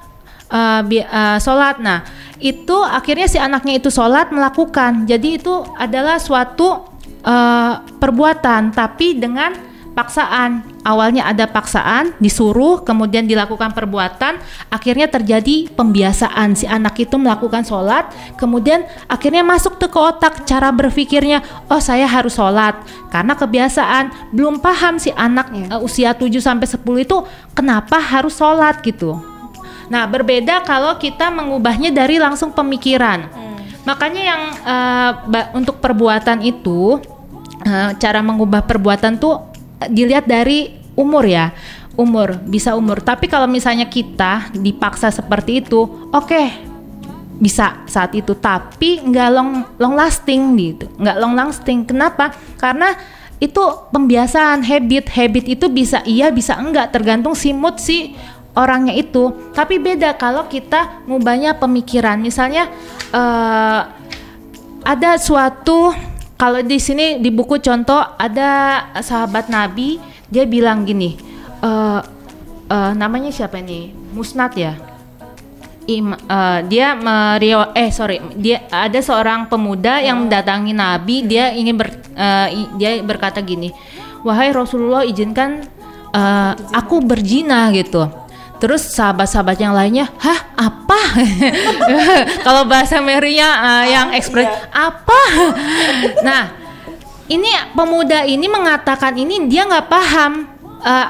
bi- eh, sholat. Nah, itu akhirnya si anaknya itu sholat melakukan. Jadi itu adalah suatu eh, perbuatan, tapi dengan paksaan. Awalnya ada paksaan, disuruh, kemudian dilakukan perbuatan, akhirnya terjadi pembiasaan. Si anak itu melakukan sholat, kemudian akhirnya masuk ke otak cara berpikirnya, oh saya harus sholat. Karena kebiasaan, belum paham si anak Iya. eh, usia 7 sampai 10 itu kenapa harus sholat gitu. Nah, berbeda kalau kita mengubahnya dari langsung pemikiran. Makanya yang ba- untuk perbuatan itu eh, cara mengubah perbuatan tuh eh, dilihat dari umur ya. Umur, bisa umur. Tapi kalau misalnya kita dipaksa seperti itu, oke, bisa saat itu. Tapi nggak long long lasting gitu. Nggak long lasting. Kenapa? Karena itu pembiasaan habit. Habit itu bisa iya bisa enggak. Tergantung si mood si orangnya itu. Tapi beda kalau kita ngubahnya pemikiran. Misalnya eh, ada suatu kalau di sini di buku contoh ada sahabat Nabi dia bilang gini eh eh, namanya siapa ini? Musnad ya? Im- eh, dia merio eh sorry dia ada seorang pemuda yang mendatangi Nabi dia ingin ber, i- dia berkata gini wahai Rasulullah izinkan eh, aku berzina gitu terus sahabat-sahabat yang lainnya hah apa kalau bahasa Mary-nya eh, yang ekspres apa nah ini pemuda ini mengatakan ini dia nggak paham eh,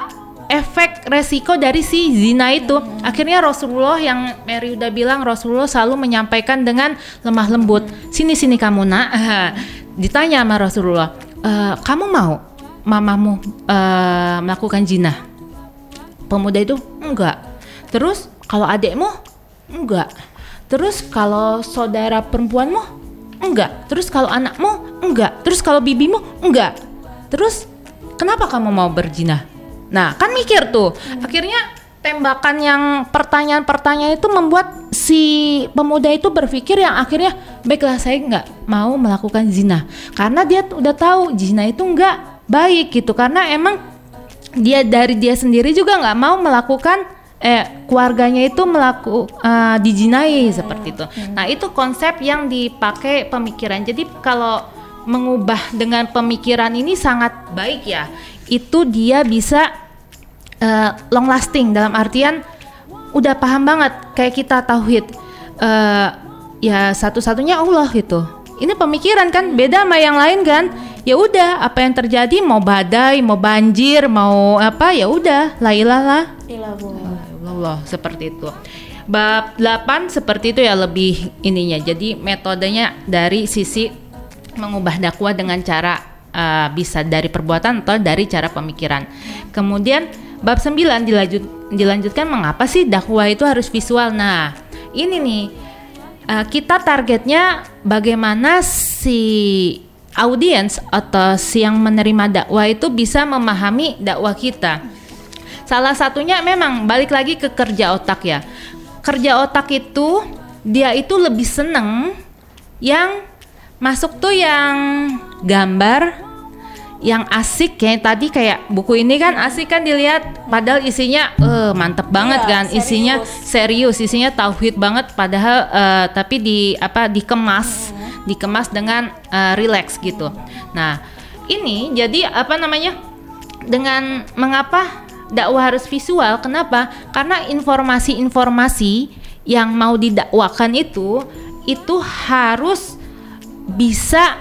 efek resiko dari si zina itu. Akhirnya Rasulullah yang Mary udah bilang Rasulullah selalu menyampaikan dengan lemah lembut. Sini sini kamu nak. Ditanya sama Rasulullah, "Eh, kamu mau mamamu eh, melakukan zina? Pemuda itu enggak. Terus kalau adekmu enggak. Terus kalau saudara perempuanmu enggak. Terus kalau anakmu enggak. Terus kalau bibimu enggak. Terus kenapa kamu mau berzina? Nah, kan mikir tuh. Akhirnya tembakan yang pertanyaan-pertanyaan itu membuat si pemuda itu berpikir yang akhirnya baiklah saya nggak mau melakukan zina karena dia udah tahu zina itu nggak baik gitu karena emang dia dari dia sendiri juga nggak mau melakukan eh keluarganya itu melaku eh, dijinai seperti itu. Nah itu konsep yang dipakai pemikiran. Jadi kalau mengubah dengan pemikiran ini sangat baik ya. Itu dia bisa eh, long lasting dalam artian udah paham banget kayak kita tauhid eh, ya satu-satunya Allah gitu ini pemikiran kan beda sama yang lain kan ya udah apa yang terjadi? Mau badai mau banjir mau apa? Ya udah la ilaha Allah seperti itu. Bab 8 seperti itu ya lebih ininya. Jadi metodenya dari sisi mengubah dakwah dengan cara uh, bisa dari perbuatan atau dari cara pemikiran. Kemudian bab 9 dilanjut dilanjutkan mengapa sih dakwah itu harus visual? Nah ini nih uh, kita targetnya bagaimana si audiens atau si yang menerima dakwah itu bisa memahami dakwah kita. Salah satunya memang balik lagi ke kerja otak ya. Kerja otak itu dia itu lebih seneng yang masuk tuh yang gambar yang asik kayak tadi kayak buku ini kan asik kan dilihat padahal isinya eh mantep banget Iya, kan. Isinya serius. isinya tauhid banget. Padahal eh, tapi di apa dikemas dikemas dengan eh, relax gitu. Nah ini jadi apa namanya dengan mengapa dakwah harus visual kenapa? Karena informasi-informasi yang mau didakwakan itu itu harus bisa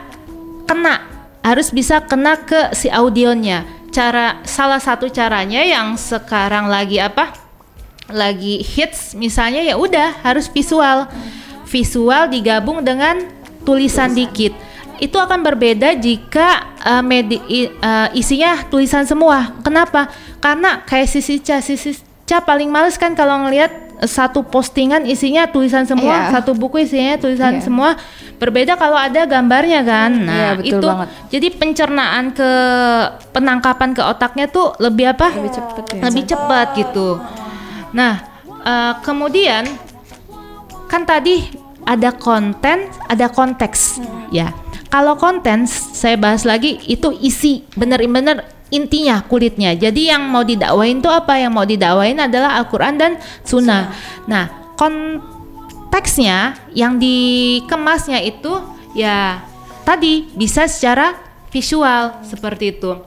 kena harus bisa kena ke si audionya. Cara salah satu caranya yang sekarang lagi apa lagi hits misalnya ya udah harus visual. Visual digabung dengan tulisan, dikit itu akan berbeda jika uh, medi- uh, isinya tulisan semua kenapa karena kayak sisi ca sisi ca paling males kan kalau ngelihat uh, satu postingan isinya tulisan semua Iya. satu buku isinya tulisan Iya. semua berbeda kalau ada gambarnya kan nah Iya, betul itu banget. jadi pencernaan ke penangkapan ke otaknya tuh lebih apa Lebih cepet ya. lebih cepat gitu nah eh, kemudian kan tadi ada konten ada konteks. Ya. Kalau konten saya bahas lagi itu isi bener-bener intinya kulitnya. Jadi yang mau didakwain tuh apa? Yang mau didakwain adalah Al-Quran dan Sunnah. Nah konteksnya yang dikemasnya itu ya tadi bisa secara visual seperti itu.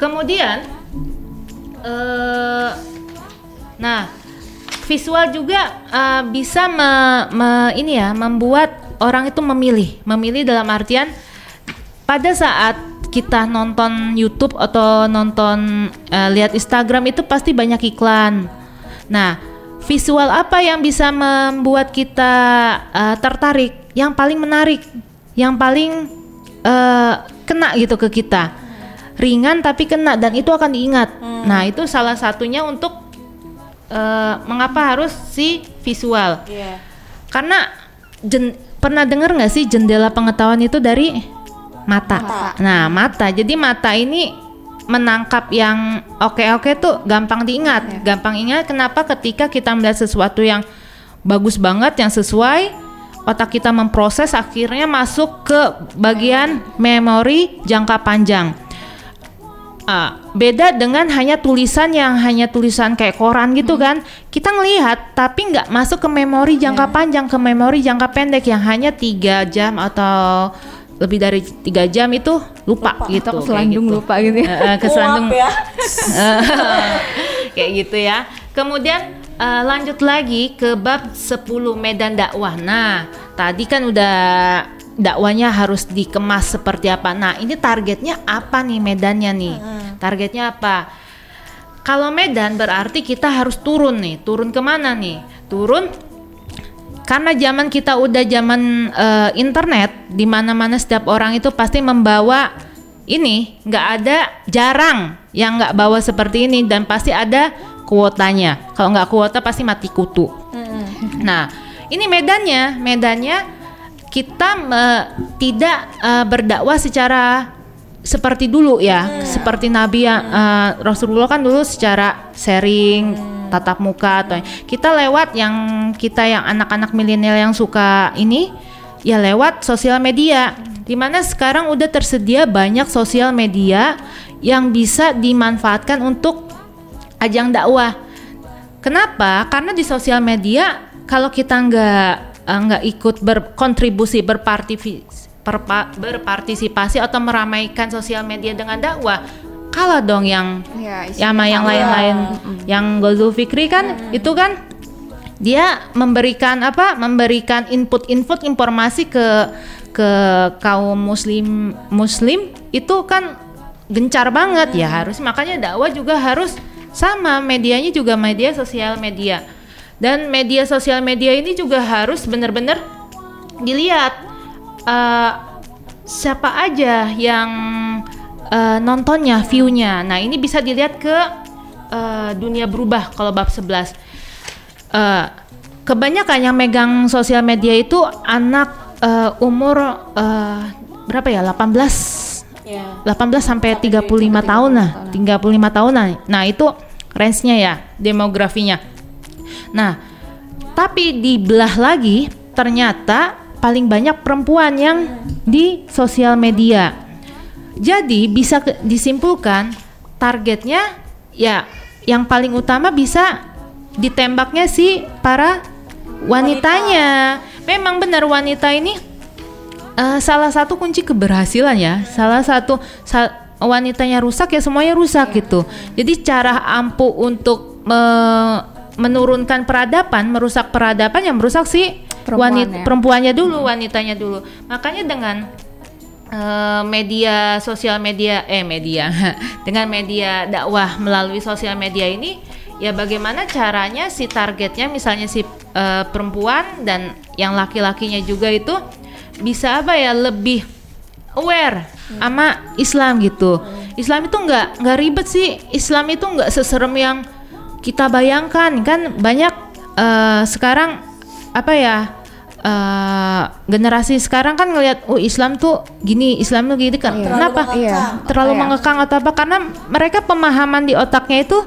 Kemudian eh nah visual juga eh, bisa me- me- ini ya membuat orang itu memilih. Memilih dalam artian pada saat kita nonton YouTube atau nonton eh, lihat Instagram itu pasti banyak iklan. Nah visual apa yang bisa membuat kita eh, tertarik? Yang paling menarik yang paling eh, kena gitu ke kita. Ringan tapi kena dan itu akan diingat. Nah itu salah satunya untuk eh, mengapa harus si visual Iya. karena jen- pernah dengar nggak sih jendela pengetahuan itu dari mata. Mata. Nah mata, jadi mata ini menangkap yang oke-oke tuh gampang diingat, gampang ingat. Kenapa? Ketika kita melihat sesuatu yang bagus banget, yang sesuai, otak kita memproses, akhirnya masuk ke bagian memori jangka panjang. Ah, beda dengan hanya tulisan yang hanya tulisan kayak koran gitu kan kita ngelihat tapi nggak masuk ke memori jangka panjang ke memori jangka pendek yang hanya tiga jam atau lebih dari tiga jam itu lupa, Lupa. gitu keselandung gitu. lupa gitu ya. Eh, keselandung ya. kayak gitu ya. Kemudian eh, lanjut lagi ke bab 10 medan dakwah. Nah, tadi kan udah dakwanya harus dikemas seperti apa. Nah, ini targetnya apa nih medannya nih? Targetnya apa? Kalau medan berarti kita harus turun nih. Turun ke mana nih? Turun karena zaman kita udah zaman eh, internet, di mana-mana setiap orang itu pasti membawa ini, nggak ada jarang yang nggak bawa seperti ini dan pasti ada kuotanya. Kalau nggak kuota pasti mati kutu. Nah, ini medannya, medannya kita eh, tidak eh, berdakwah secara seperti dulu ya, seperti Nabi yang eh, Rasulullah kan dulu secara sharing tatap muka atau kita lewat yang kita yang anak-anak milenial yang suka ini ya lewat sosial media. Di mana sekarang udah tersedia banyak sosial media yang bisa dimanfaatkan untuk ajang dakwah. Kenapa? Karena di sosial media kalau kita nggak eh, nggak ikut berkontribusi berpartisipasi berpartisipasi atau meramaikan sosial media dengan dakwah, kalah dong yang Ya, sama yang lain-lain. Yang Gozul Fikri kan itu kan dia memberikan apa memberikan input-input informasi ke ke kaum muslim muslim itu kan gencar banget. Ya harus makanya dakwah juga harus sama medianya juga media sosial media dan media sosial media ini juga harus benar-benar dilihat eh, siapa aja yang eh, nontonnya, viewnya. Nah ini bisa dilihat ke eh, dunia berubah kalau bab 11. Eh, kebanyakan yang megang sosial media itu anak eh, umur eh, berapa ya? 18 Ya. 18 sampai 35 tahun lah, 35 tahun lah. Nah, itu range-nya ya, demografinya. Nah, tapi dibelah lagi ternyata paling banyak perempuan yang di sosial media. Jadi bisa ke- disimpulkan targetnya ya yang paling utama bisa ditembaknya si para wanitanya. Memang benar wanita ini eh, salah satu kunci keberhasilan ya. Salah satu sa- wanitanya rusak ya semuanya rusak gitu. Jadi cara ampuh untuk me- menurunkan peradaban, merusak peradaban yang merusak si wanita Perempuannya. perempuannya dulu, wanitanya dulu. Makanya dengan eh, media sosial media eh media dengan media dakwah melalui sosial media ini ya bagaimana caranya si targetnya misalnya si eh, perempuan dan yang laki-lakinya juga itu bisa apa ya lebih aware sama Islam gitu. Islam itu nggak nggak ribet sih. Islam itu nggak seserem yang kita bayangkan kan banyak eh, sekarang apa ya eh, generasi sekarang kan ngelihat oh Islam tuh gini Islam tuh gini kan? Kenapa? Iya. terlalu Iya. mengekang atau apa? Karena mereka pemahaman di otaknya itu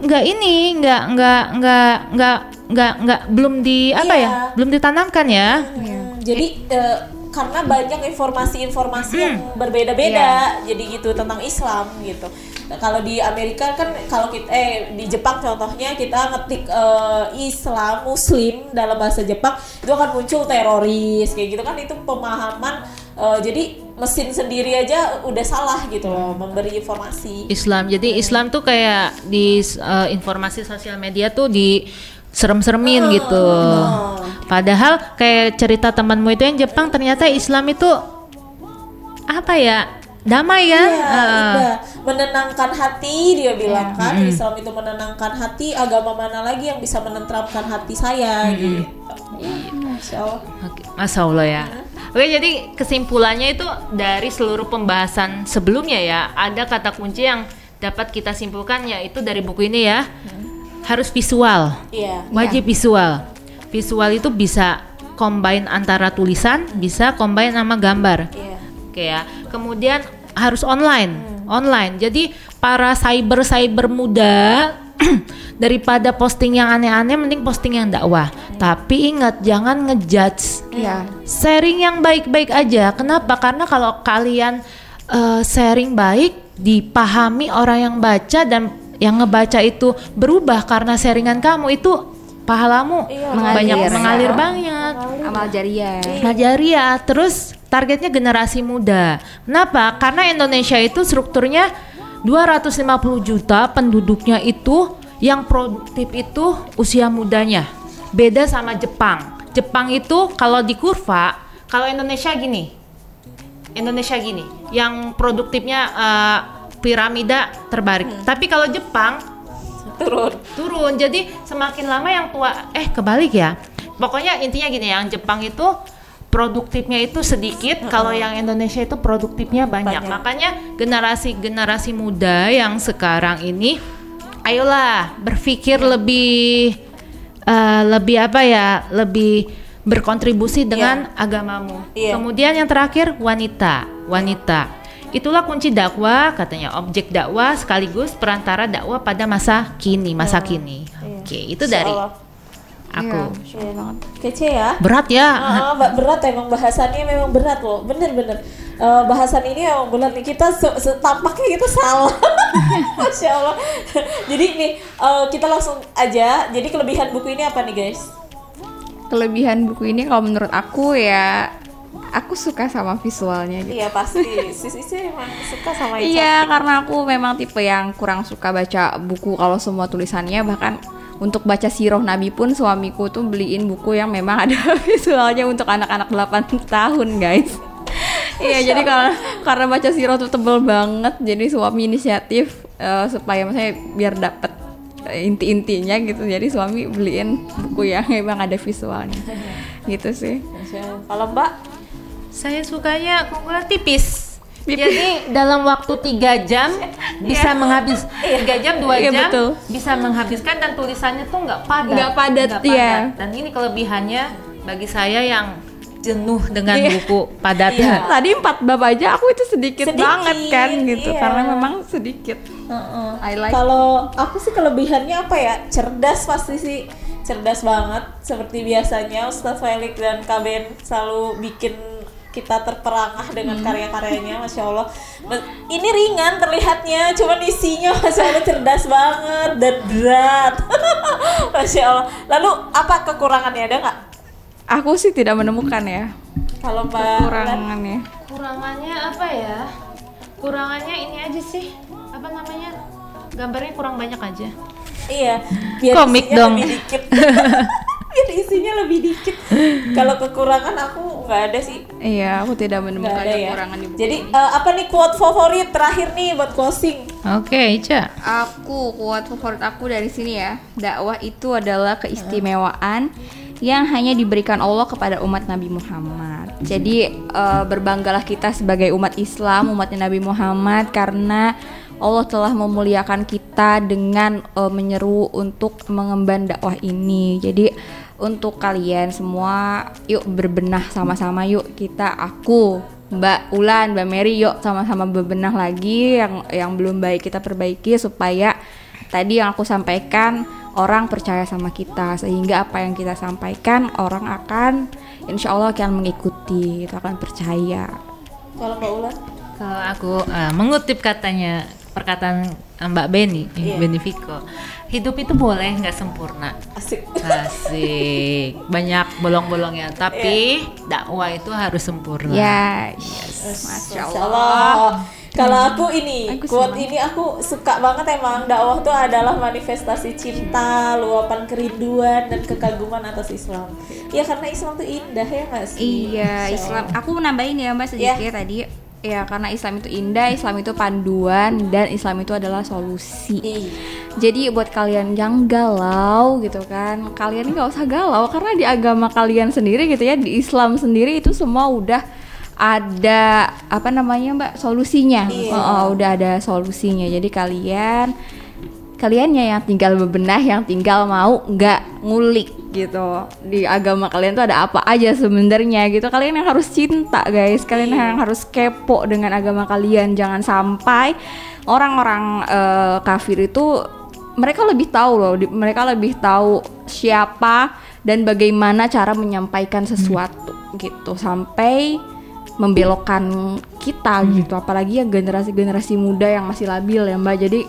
nggak ini nggak nggak nggak nggak nggak nggak belum di apa Iya. ya belum ditanamkan ya. Hmm, jadi eh, karena banyak informasi-informasi yang berbeda-beda jadi gitu tentang Islam gitu Nah, kalau di Amerika kan kalau kita eh di Jepang contohnya kita ngetik eh, Islam Muslim dalam bahasa Jepang itu akan muncul teroris kayak gitu kan itu pemahaman eh, jadi mesin sendiri aja udah salah gitu loh memberi informasi Islam. Jadi Islam tuh kayak di uh, informasi sosial media tuh di serem-seremin gitu. Padahal kayak cerita temanmu itu yang Jepang ternyata Islam itu apa ya? Damai kan? Iya, Uh, indah. Menenangkan hati dia bilang kan Islam itu menenangkan hati agama mana lagi yang bisa menenteramkan hati saya gitu. Masya Allah. Oke, Masya Allah ya. Oke, jadi kesimpulannya itu dari seluruh pembahasan sebelumnya ya, ada kata kunci yang dapat kita simpulkan yaitu dari buku ini ya, harus visual. Iya. wajib visual. Visual itu bisa combine antara tulisan bisa combine sama gambar. Iya. oke ya. Kemudian harus online online. Jadi para cyber cyber muda daripada posting yang aneh-aneh mending posting yang dakwah. Tapi ingat jangan ngejudge. Iya. sharing yang baik-baik aja. Kenapa? Karena kalau kalian eh, sharing baik dipahami orang yang baca dan yang ngebaca itu berubah karena sharingan kamu itu pahalamu Iya, banyak mengalir. mengalir banget Amal jariah. Najariah terus targetnya generasi muda. Kenapa? Karena Indonesia itu strukturnya 250 juta penduduknya itu yang produktif itu usia mudanya. Beda sama Jepang. Jepang itu kalau di kurva kalau Indonesia gini. Indonesia gini. Yang produktifnya eh, piramida terbalik tapi kalau Jepang Turun. turun. Jadi semakin lama yang tua eh kebalik ya. Pokoknya intinya gini yang Jepang itu produktifnya itu sedikit kalau yang Indonesia itu produktifnya banyak, Banyak. makanya generasi generasi muda yang sekarang ini ayolah berpikir lebih eh, lebih apa ya lebih berkontribusi dengan agamamu. Iya. kemudian yang terakhir wanita. Wanita Itulah kunci dakwah, katanya objek dakwah sekaligus perantara dakwah pada masa kini, masa kini. Oke, itu dari Insya Allah. aku. Iya banget. Kece ya. Berat ya. Ah, ah, berat emang bahasannya memang berat loh, bener-bener. Eh, bahasan ini emang berat nih kita se- se- tampaknya kita salah, masya Allah. Jadi nih eh, kita langsung aja. Jadi kelebihan buku ini apa nih guys? Kelebihan buku ini kalau menurut aku ya aku suka sama visualnya gitu. Iya pasti, Sisi sih emang suka sama Ica. Iya, karena aku memang tipe yang kurang suka baca buku kalau semua tulisannya bahkan untuk baca siroh Nabi pun suamiku tuh beliin buku yang memang ada visualnya untuk anak-anak 8 tahun, guys. Iya, jadi karena karena baca siroh tuh tebel banget, jadi suami inisiatif eh, supaya maksudnya biar dapet eh, inti-intinya gitu. Jadi suami beliin buku yang memang ada visualnya. Gitu sih. Kalau Mbak, Saya sukanya keunggulan tipis. Jadi dalam waktu tiga jam bisa menghabis tiga jam dua Iya, jam betul. bisa menghabiskan dan tulisannya tuh nggak padat. Nggak padat, Nggak iya. Dan ini kelebihannya bagi saya yang jenuh dengan Iya. buku padat. Iya. Tadi empat bab aja aku itu sedikit, Sedikit, banget kan gitu iya. karena memang sedikit. Heeh. I like. Kalau aku sih kelebihannya apa ya? Cerdas pasti sih. Cerdas banget seperti biasanya Ustadz Felix dan KBN selalu bikin kita terperangah dengan Hmm. karya-karyanya, masya Allah. Ini ringan terlihatnya, cuman isinya masya Allah cerdas banget dan berat, masya Allah. Lalu apa kekurangannya ada nggak? Aku sih tidak menemukan ya Kalau kekurangannya. Kurangannya apa ya? Kurangannya ini aja sih. Apa namanya? Gambarnya kurang banyak aja. Iya, biar Komik dong. lebih dikit. biar isinya lebih dikit. Kalau kekurangan aku nggak ada sih. Iya, aku tidak menemukan ada ya. kekurangan di buku. Jadi eh, apa nih quote favorit terakhir nih buat closing? Oke, Ica. aku kuat favorit aku dari sini ya. Dakwah itu adalah keistimewaan yang hanya diberikan Allah kepada umat Nabi Muhammad. Jadi eh, berbanggalah kita sebagai umat Islam, umatnya Nabi Muhammad karena Allah telah memuliakan kita dengan eh, menyeru untuk mengemban dakwah ini. Jadi untuk kalian semua, yuk berbenah sama-sama yuk kita aku Mbak Ulan, Mbak Mary, yuk sama-sama bebenah lagi yang yang belum baik kita perbaiki supaya tadi yang aku sampaikan orang percaya sama kita sehingga apa yang kita sampaikan orang akan insya Allah akan mengikuti, itu akan percaya. Kalau Mbak Ulan? Kalau aku eh, mengutip katanya perkataan Mbak Beni, Iya. Beni Viko, hidup itu boleh nggak sempurna. Asik. Asik, banyak bolong-bolongnya, tapi dakwah itu harus sempurna. Ya, yes. Masya Masya Allah. Kalau aku ini, Aku quote senang. ini aku suka banget emang dakwah tuh adalah manifestasi cinta, luapan kerinduan dan kekaguman atas Islam. Ya karena Islam tuh indah ya sih? Iya, Masya Islam. Allah. Aku nambahin ya Mbak sedikit tadi. Ya, karena Islam itu indah, Islam itu panduan dan Islam itu adalah solusi. Iya. Jadi buat kalian yang galau gitu kan, kalian ini nggak usah galau karena di agama kalian sendiri gitu ya, di Islam sendiri itu semua udah ada apa namanya Mbak solusinya. Iya. Oh, oh, udah ada solusinya. Jadi kalian kaliannya yang tinggal bebenah, yang tinggal mau nggak ngulik gitu. Di agama kalian tuh ada apa aja sebenarnya gitu. Kalian yang harus cinta guys, kalian Iya. yang harus kepo dengan agama kalian. Jangan sampai orang-orang eh, kafir itu mereka lebih tahu loh, di- mereka lebih tahu siapa dan bagaimana cara menyampaikan sesuatu gitu sampai membelokkan kita gitu apalagi ya generasi-generasi muda yang masih labil ya Mbak. Jadi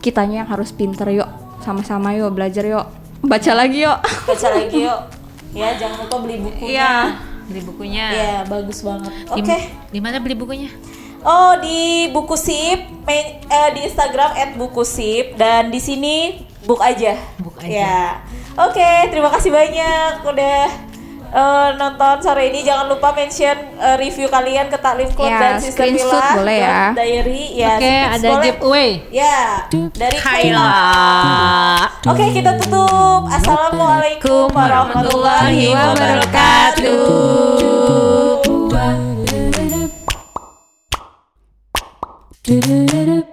kitanya yang harus pinter yuk sama-sama yuk belajar yuk baca lagi yuk. Baca lagi yuk. Ya jangan lupa beli bukunya. Iya. Beli bukunya. Iya bagus banget. Oke. Di, di mana beli bukunya? Oh di buku sip, main- eh, di Instagram @bukusip dan di sini book aja. Book aja. Ya. Oke, terima kasih banyak udah eh, nonton sore ini. Jangan lupa mention eh, review kalian ke Taklim Club Ya, dan Sister screenshot Mila boleh ya. Diary. Ya, Oke, tips ada boleh. giveaway. Ya, dari Kayla. Oke, kita tutup. Assalamualaikum warahmatullahi wabarakatuh. Do do